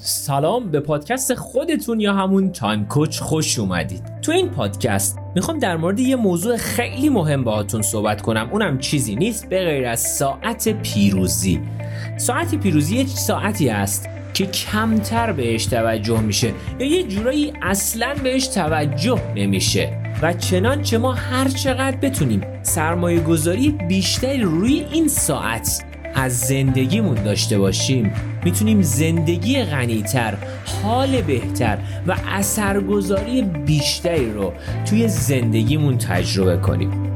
سلام به پادکست خودتون یا همون تایم کوچ خوش اومدید. تو این پادکست می‌خوام در مورد یه موضوع خیلی مهم باهاتون صحبت کنم. اونم چیزی نیست به غیر از ساعت پیروزی. ساعت پیروزی یه ساعتی است که کمتر بهش توجه میشه یا یه جورایی اصلا بهش توجه نمیشه. و چنانچه ما هر چقدر بتونیم سرمایه گذاری بیشتری روی این ساعت از زندگیمون داشته باشیم. می‌تونیم زندگی غنیتر حال بهتر و اثرگذاری بیشتری رو توی زندگیمون تجربه کنیم.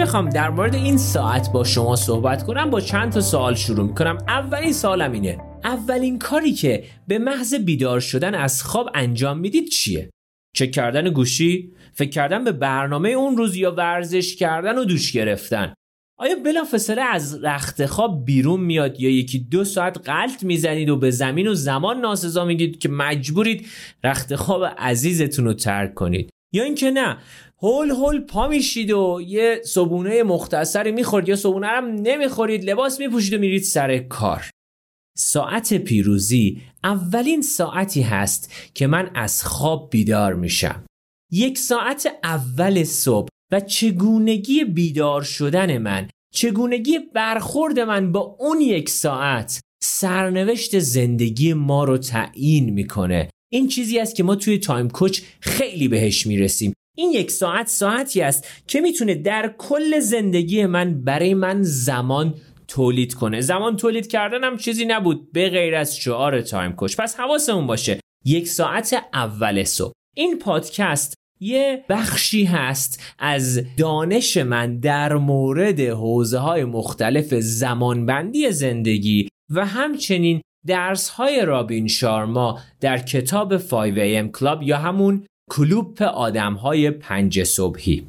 بخوام در مورد این ساعت با شما صحبت کنم با چند تا سوال شروع می‌کنم اولین سوالم اینه اولین کاری که به محض بیدار شدن از خواب انجام می‌دید چیه؟ چک کردن گوشی؟ فکر کردن به برنامه اون روز یا ورزش کردن و دوش گرفتن؟ آیا بلافاصله از رخت خواب بیرون میاد یا یکی دو ساعت قلط می‌زنید و به زمین و زمان ناسزا میگید که مجبورید رخت خواب عزیزتون رو ترک کنید یا اینکه نه هول هول پا میشید و یه صبونه مختصری می‌خورید یا صبونه هم نمی‌خورید لباس میپوشید و میرید سر کار. ساعت پیروزی اولین ساعتی هست که من از خواب بیدار میشم. یک ساعت اول صبح و چگونگی بیدار شدن من چگونگی برخورد من با اون یک ساعت سرنوشت زندگی ما رو تعیین می‌کنه. این چیزی است که ما توی تایم کوچ خیلی بهش می‌رسیم. این یک ساعت ساعتی است که می‌تونه در کل زندگی من برای من زمان تولید کنه. زمان تولید کردن هم چیزی نبود. به غیر از شعار Time Coach. پس حواسمون باشه. یک ساعت اول صبح. این پادکست یه بخشی هست از دانش من در مورد حوزه های مختلف زمانبندی زندگی و همچنین درس های رابین شارما در کتاب 5AM Club یا همون کلوپ آدم های پنج صبحی.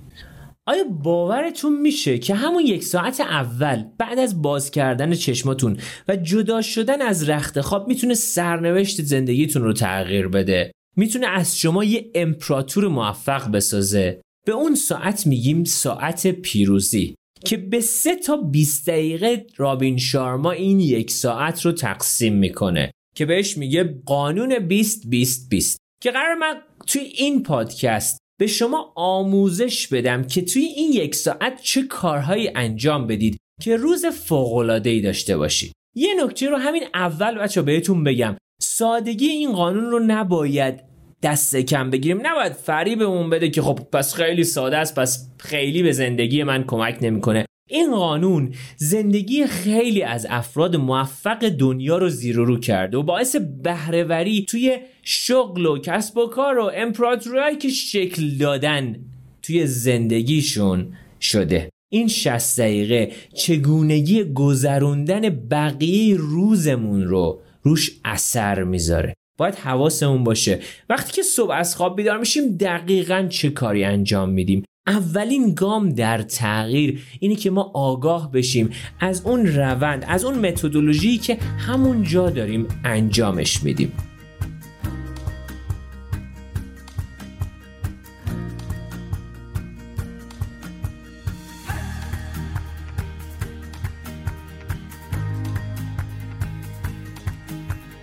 آیا باورتون میشه که همون یک ساعت اول بعد از باز کردن چشماتون و جدا شدن از رخت خواب می‌تونه سرنوشت زندگیتون رو تغییر بده؟ می‌تونه از شما یه امپراتور موفق بسازه؟ به اون ساعت میگیم ساعت پیروزی که به سه تا 20 دقیقه رابین شارما این یک ساعت رو تقسیم می‌کنه که بهش میگه قانون 20 20 20 که قرار من توی این پادکست به شما آموزش بدم که توی این یک ساعت چه کارهایی انجام بدید که روز فوق‌العاده‌ای داشته باشید. یه نکته رو همین اول بچه بهتون بگم. سادگی این قانون رو نباید دست کم بگیریم. نباید فریبمون بده که خب پس خیلی ساده است پس خیلی به زندگی من کمک نمی‌کنه. این قانون زندگی خیلی از افراد موفق دنیا رو زیر رو کرده و باعث بهرهوری توی شغل و کسب و کار و امپراتوری که شکل دادن توی زندگیشون شده. این 60 دقیقه چگونگی گذروندن بقیه روزمون رو روش اثر می‌ذاره. باید حواسمون باشه. وقتی که صبح از خواب بیدار میشیم دقیقا چه کاری انجام میدیم؟ اولین گام در تغییر اینه که ما آگاه بشیم از اون روند از اون متدولوژی که همون جا داریم انجامش میدیم.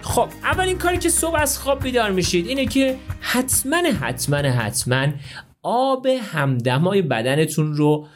خب اولین کاری که صبح از خواب بیدار میشید اینه که حتما حتما حتما آب همدمای بدنتون رو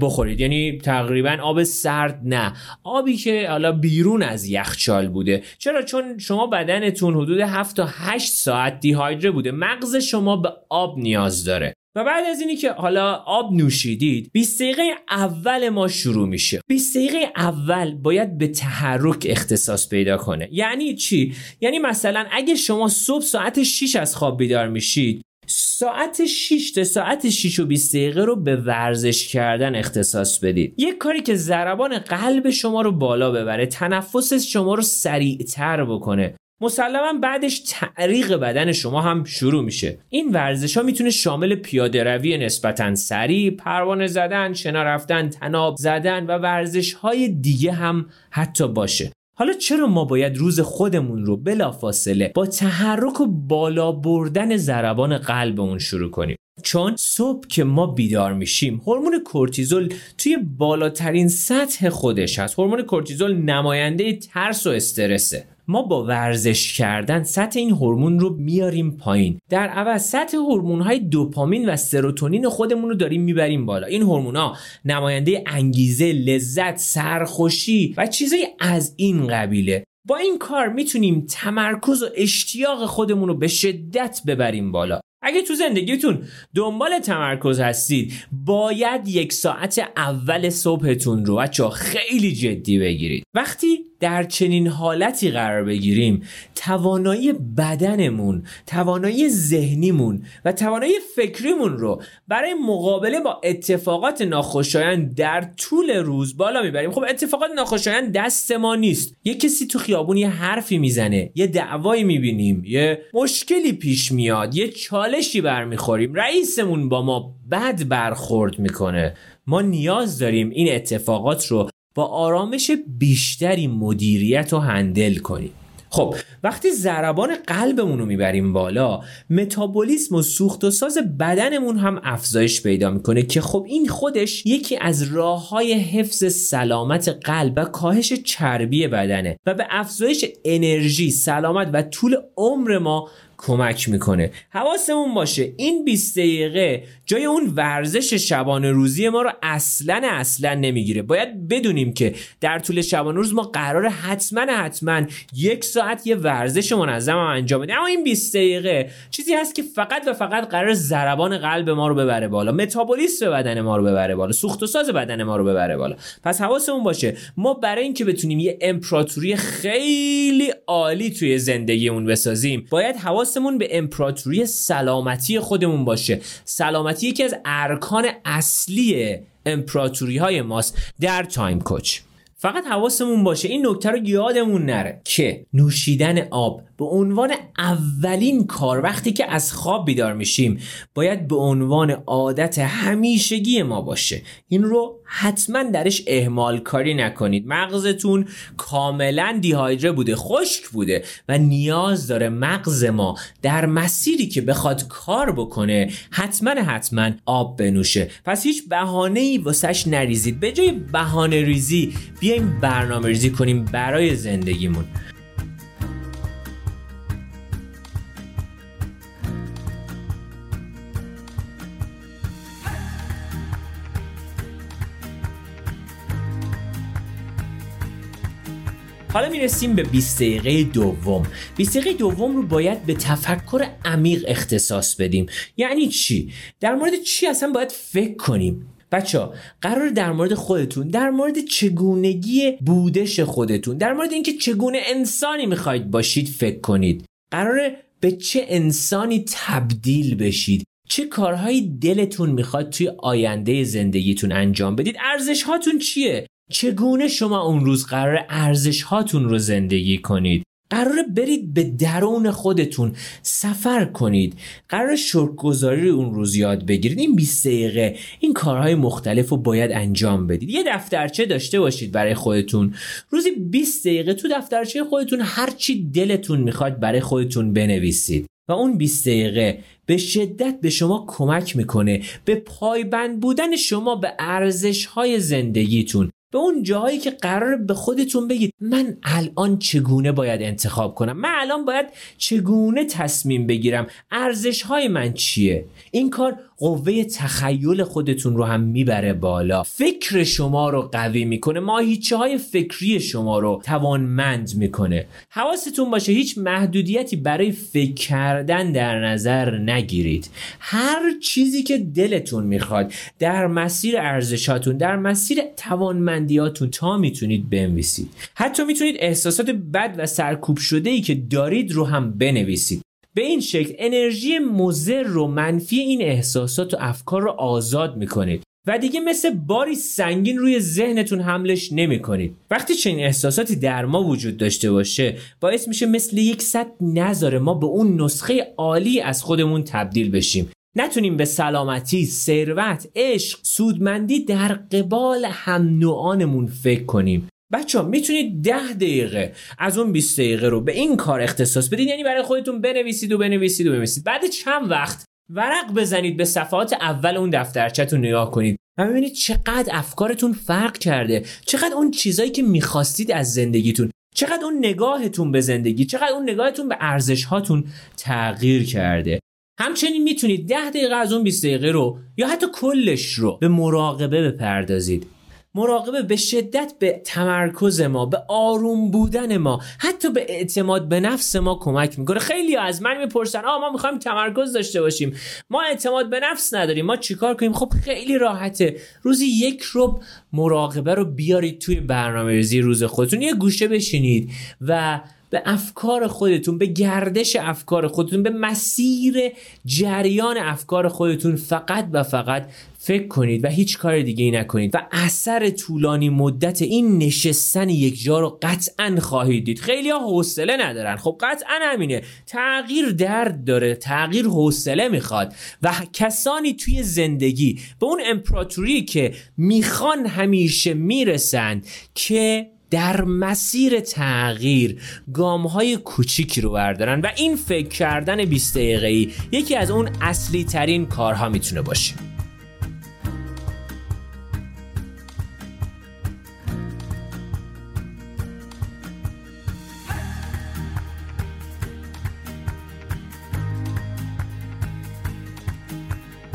بخورید. یعنی تقریبا آب سرد نه. آبی که حالا بیرون از یخچال بوده. چرا؟ چون شما بدنتون حدود 7 تا 8 ساعت دیهایدره بوده. مغز شما به آب نیاز داره. و بعد از اینی که حالا آب نوشیدید 20 دقیقه اول ما شروع میشه. 20 دقیقه اول باید به تحرک اختصاص پیدا کنه. یعنی چی؟ یعنی مثلا اگه شما صبح ساعت 6 از خواب بیدار میشید ساعت 6 تا ساعت 6 و 20 دقیقه رو به ورزش کردن اختصاص بدید. یک کاری که ضربان قلب شما رو بالا ببره تنفس شما رو سریعتر بکنه. مسلما بعدش تعریق بدن شما هم شروع میشه. این ورزش ها می‌تونه شامل پیاده روی نسبتا سریع پروانه زدن شنا رفتن تناب زدن و ورزش های دیگه هم حتی باشه. حالا چرا ما باید روز خودمون رو بلافاصله با تحرک و بالا بردن ضربان قلبمون شروع کنیم؟ چون صبح که ما بیدار میشیم هورمون کورتیزول توی بالاترین سطح خودش هست. هورمون کورتیزول نماینده ترس و استرسه. ما با ورزش کردن سطح این هورمون رو میاریم پایین. در عوض سطح هورمون های دوپامین و سروتونین خودمون رو داریم می‌بریم بالا. این هورمون ها نماینده انگیزه لذت سرخوشی و چیزای از این قبیله. با این کار می‌تونیم تمرکز و اشتیاق خودمون رو به شدت ببریم بالا. اگه تو زندگیتون دنبال تمرکز هستید باید یک ساعت اول صبحتون رو بچه خیلی جدی بگیرید. وقتی در چنین حالتی قرار بگیریم. توانایی بدنمون توانایی ذهنیمون و توانایی فکریمون رو برای مقابله با اتفاقات ناخوشایند در طول روز بالا می‌بریم. خب اتفاقات ناخوشایند دست ما نیست. یه کسی تو خیابون یه حرفی می‌زنه یه دعوایی می‌بینیم یه مشکلی پیش میاد یه چالشی برمیخوریم. رئیسمون با ما بد برخورد می‌کنه. ما نیاز داریم این اتفاقات رو با آرامش بیشتری مدیریت و هندل کنیم. خب وقتی ضربان قلبمون رو می‌بریم بالا متابولیسم و سوخت و ساز بدنمون هم افزایش پیدا می‌کنه که خب این خودش یکی از راه های حفظ سلامت قلب و کاهش چربی بدنه و به افزایش انرژی سلامت و طول عمر ما کمک می‌کنه. حواسمون باشه این 20 دقیقه جای اون ورزش شبانه روزی ما رو اصلا اصلا نمی‌گیره. باید بدونیم که در طول شبانه روز ما قرار حتما حتما یک ساعت یه ورزش منظم هم انجام بدیم. اما این 20 دقیقه چیزی هست که فقط و فقط قرار ضربان قلب ما رو ببره بالا متابولیسم بدن ما رو ببره بالا سوخت و ساز بدن ما رو ببره بالا. پس حواسمون باشه ما برای اینکه بتونیم یه امپراتوری خیلی عالی توی زندگیمون بسازیم باید حواس حواسمون به امپراتوری سلامتی خودمون باشه. سلامتی یکی از ارکان اصلی امپراتوری های ماست در تایم کوچ. فقط حواسمون باشه این نکته رو یادمون نره که نوشیدن آب به عنوان اولین کار وقتی که از خواب بیدار میشیم باید به عنوان عادت همیشگی ما باشه. این رو حتما درش اهمال کاری نکنید. مغزتون کاملا دیهایدره بوده خشک بوده و نیاز داره مغز ما در مسیری که بخواد کار بکنه حتما حتما آب بنوشه. پس هیچ بهانه ای واسش نریزید. به جای بهانه ریزی بیایم برنامه ریزی کنیم برای زندگیمون. حالا می‌رسیم به 20 دقیقه دوم. 20 دقیقه دوم رو باید به تفکر عمیق اختصاص بدیم. یعنی چی؟ در مورد چی اصلا باید فکر کنیم؟ بچه ها قرار در مورد خودتون در مورد چگونگی بودش خودتون در مورد اینکه چگونه انسانی می‌خواید باشید فکر کنید. قرار به چه انسانی تبدیل بشید؟ چه کارهایی دلتون می‌خواد توی آینده زندگیتون انجام بدید؟ ارزش هاتون چیه؟ چگونه شما اون روز قرار ارزش هاتون رو زندگی کنید؟ قرار برید به درون خودتون سفر کنید. قرار شکرگزاری رو اون روز یاد بگیرید. این 20 دقیقه این کارهای مختلف رو باید انجام بدید. یه دفترچه داشته باشید برای خودتون. روزی 20 دقیقه تو دفترچه خودتون هر چی دلتون می‌خواد برای خودتون بنویسید. و اون 20 دقیقه به شدت به شما کمک می‌کنه. به پایبند بودن شما به ارزش های زندگیتون. به اون جاهایی که قرار به خودتون بگید من الان چگونه باید انتخاب کنم؟ من الان باید چگونه تصمیم بگیرم؟ ارزش های من چیه؟ این کار قوه تخیل خودتون رو هم می‌بره بالا. فکر شما رو قوی می‌کنه. ماهیچه های فکری شما رو توانمند می‌کنه. حواستون باشه هیچ محدودیتی برای فکر کردن در نظر نگیرید. هر چیزی که دلتون می‌خواد در مسیر ارزشاتون در مسیر توانمندیاتون تا می‌تونید بنویسید. حتی می‌تونید احساسات بد و سرکوب شده ای که دارید رو هم بنویسید. به این شکل انرژی مزر و منفی این احساسات و افکار رو آزاد می‌کنید و دیگه مثل باری سنگین روی ذهنتون حملش نمی کنید. وقتی چنین احساساتی در ما وجود داشته باشه باعث میشه مثل یک صد نذاره ما به اون نسخه عالی از خودمون تبدیل بشیم نتونیم به سلامتی، ثروت، عشق، سودمندی در قبال هم نوعانمون فکر کنیم بچه ها می‌تونید ده دقیقه از اون 20 دقیقه رو به این کار اختصاص بدید یعنی برای خودتون بنویسید و بنویسید و بنویسید. بعد چند وقت ورق بزنید به صفحات اول اون دفترچهتون نگاه کنید و ببینید چقدر افکارتون فرق کرده. چقدر اون چیزایی که می‌خواستید از زندگیتون چقدر اون نگاهتون به زندگی چقدر اون نگاهتون به ارزش هاتون تغییر کرده. همچنین می‌تونید ده دقیقه از اون 20 دقیقه رو یا حتی کلش رو به مراقبه بپردازید. مراقبه به شدت به تمرکز ما به آروم بودن ما حتی به اعتماد به نفس ما کمک می‌کنه. خیلی از من می‌پرسن آ ما می‌خوایم تمرکز داشته باشیم. ما اعتماد به نفس نداریم ما چیکار کنیم؟ خب خیلی راحته. روزی یک رب مراقبه رو بیارید توی برنامه روز خودتون یه گوشه بشینید و به افکار خودتون به گردش افکار خودتون به مسیر جریان افکار خودتون فقط و فقط فکر کنید و هیچ کار دیگه ای نکنید. و اثر طولانی مدت این نشستن یک جا رو قطعا خواهید دید. خیلی ها حوصله ندارن. خب قطعا همینه. تغییر درد داره. تغییر حوصله می‌خواد. و کسانی توی زندگی به اون امپراتوری که می‌خوان همیشه می‌رسن که در مسیر تغییر گام های کوچیکی رو بردارن و این فکر کردن 20 دقیقه‌ای یکی از اون اصلی ترین کارها می‌تونه باشه.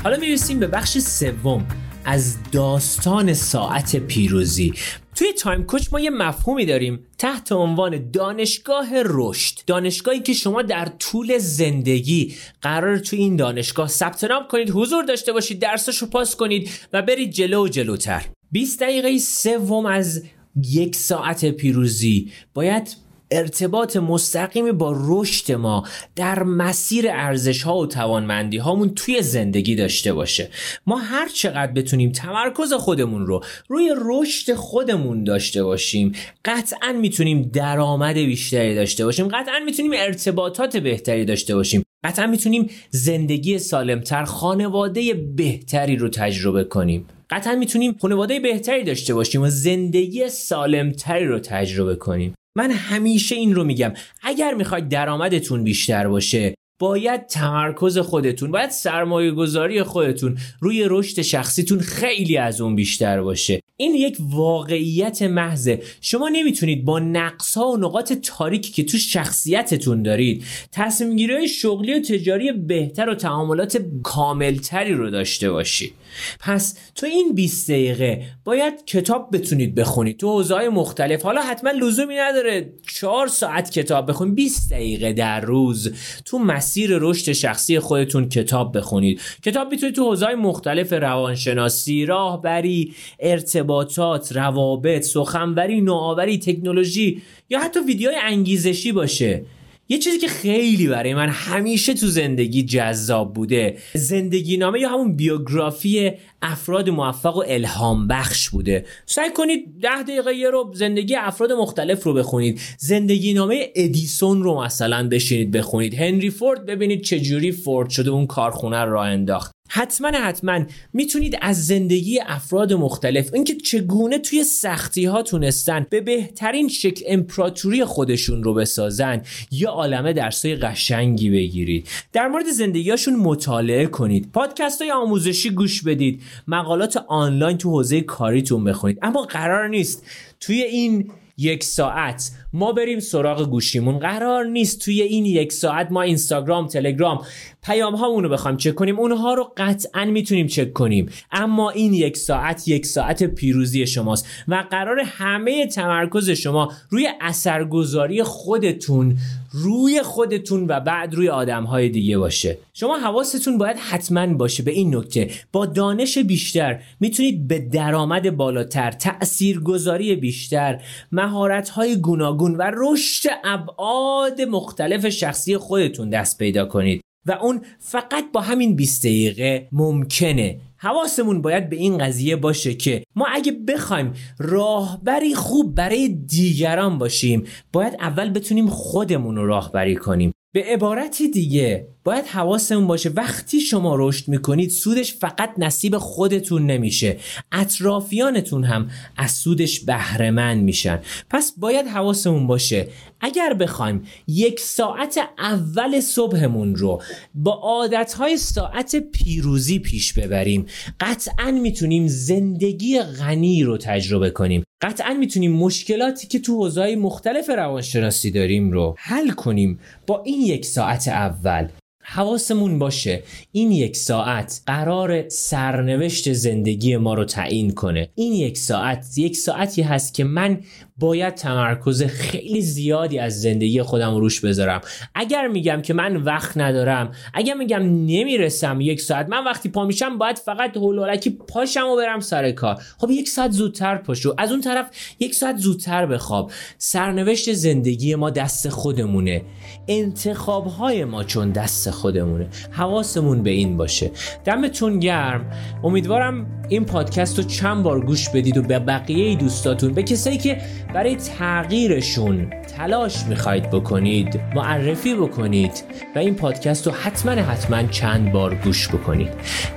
حالا می‌رسیم به بخش سوم از داستان ساعت پیروزی. توی تایم کوچ ما یه مفهومی داریم تحت عنوان دانشگاه رشد. دانشگاهی که شما در طول زندگی قرار توی این دانشگاه ثبت نام کنید حضور داشته باشید درسش پاس کنید و برید جلو و جلوتر. 20 دقیقه سوم از یک ساعت پیروزی. باید ارتباط مستقیمی با رشد ما در مسیر ارزش ها و توانمندی هامون توی زندگی داشته باشه. ما هر چقدر بتونیم تمرکز خودمون رو روی رشد خودمون داشته باشیم قطعا می‌تونیم درآمد بیشتری داشته باشیم قطعا می‌تونیم ارتباطات بهتری داشته باشیم قطعا می‌تونیم زندگی سالمتر خانواده بهتری رو تجربه کنیم. قطعا می‌تونیم خانواده بهتری داشته باشیم و زندگی سالمتری رو تجربه کنیم. من همیشه این رو میگم. اگر می‌خواید درآمدتون بیشتر باشه باید تمرکز خودتون باید سرمایه گذاری خودتون روی رشد شخصیتون خیلی از اون بیشتر باشه. این یک واقعیت محضه. شما نمی‌تونید با نقص ها و نقاط تاریکی که تو شخصیتتون دارید تصمیم شغلی و تجاری بهتر و تعاملات کاملتری رو داشته باشید. پس تو این 20 دقیقه باید کتاب بتونید بخونید. تو حوزه‌های مختلف. حالا حتما لزومی نداره 4 ساعت کتاب بخونید 20 دقیقه در روز تو مسیر رشد شخصی خودتون کتاب بخونید. کتاب می‌تونید تو حوزه‌های مختلف روانشناسی راهبری ارتباطات روابط سخنوری نوآوری تکنولوژی یا حتی ویدیوهای انگیزشی باشه. یه چیزی که خیلی برای من همیشه تو زندگی جذاب بوده زندگی نامه یا همون بیوگرافی افراد موفق و الهام بخش بوده. سعی کنید ده دقیقه یه رو زندگی افراد مختلف رو بخونید. زندگی نامه ادیسون رو مثلا بشینید بخونید. هنری فورد ببینید چجوری فورد شده اون کارخونه راه انداخت. حتما حتما می‌تونید از زندگی افراد مختلف اینکه چگونه توی سختی ها تونستن به بهترین شکل امپراتوری خودشون رو بسازن یا عالمه درسای قشنگی بگیرید. در مورد زندگیاشون مطالعه کنید. پادکست های آموزشی گوش بدید. مقالات آنلاین تو حوزه کاریتون بخونید. اما قرار نیست توی این یک ساعت ما بریم سراغ گوشیمون. قرار نیست توی این یک ساعت ما اینستاگرام تلگرام پیام هامون رو بخوایم چک کنیم. اونها رو قطعا می‌تونیم چک کنیم. اما این یک ساعت یک ساعت پیروزی شماست و قرار همه تمرکز شما روی اثرگذاری خودتون روی خودتون و بعد روی آدم های دیگه باشه. شما حواستون باید حتما باشه به این نکته. با دانش بیشتر می‌تونید به درآمد بالاتر تاثیرگذاری بیشتر مهارت های گوناگون و رشد ابعاد مختلف شخصی خودتون دست پیدا کنید و اون فقط با همین 20 دقیقه ممکنه. حواسمون باید به این قضیه باشه که ما اگه بخوایم راهبری خوب برای دیگران باشیم باید اول بتونیم خودمون رو راهبری کنیم. به عبارتی دیگه باید حواسمون باشه وقتی شما رشد می‌کنید سودش فقط نصیب خودتون نمیشه اطرافیانتون هم از سودش بهرهمند میشن. پس باید حواسمون باشه اگر بخوایم یک ساعت اول صبحمون رو با عادتهای ساعت پیروزی پیش ببریم قطعا می‌تونیم زندگی غنی رو تجربه کنیم. قطعا می‌تونیم مشکلاتی که تو حوزه‌های مختلف روانشناسی داریم رو حل کنیم با این یک ساعت اول. حواسمون باشه. این یک ساعت قرار سرنوشت زندگی ما رو تعیین کنه. این یک ساعت یک ساعتی هست که من باید تمرکز خیلی زیادی از زندگی خودم روش بذارم. اگر میگم که من وقت ندارم اگر میگم نمی‌رسم یک ساعت من وقتی پا میشم باید فقط هولولکی پاشم و برم سر کار. خب یک ساعت زودتر پاشو. از اون طرف یک ساعت زودتر بخواب. سرنوشت زندگی ما دست خودمونه. انتخاب های ما چون دست خودمونه. حواسمون به این باشه. دمتون گرم. امیدوارم این پادکست رو چند بار گوش بدید و به بقیه دوستاتون به کسایی که برای تغییرشون تلاش می‌خواید بکنید معرفی بکنید و این پادکست رو حتما حتما چند بار گوش بکنید.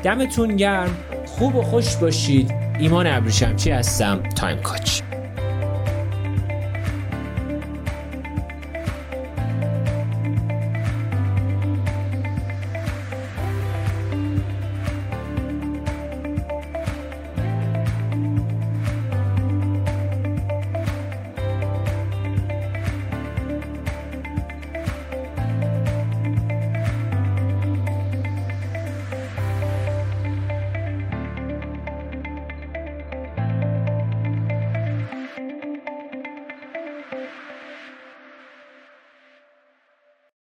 دمتون گرم خوب و خوش باشید. ایمان ابریشمچی هستم تایم کاچ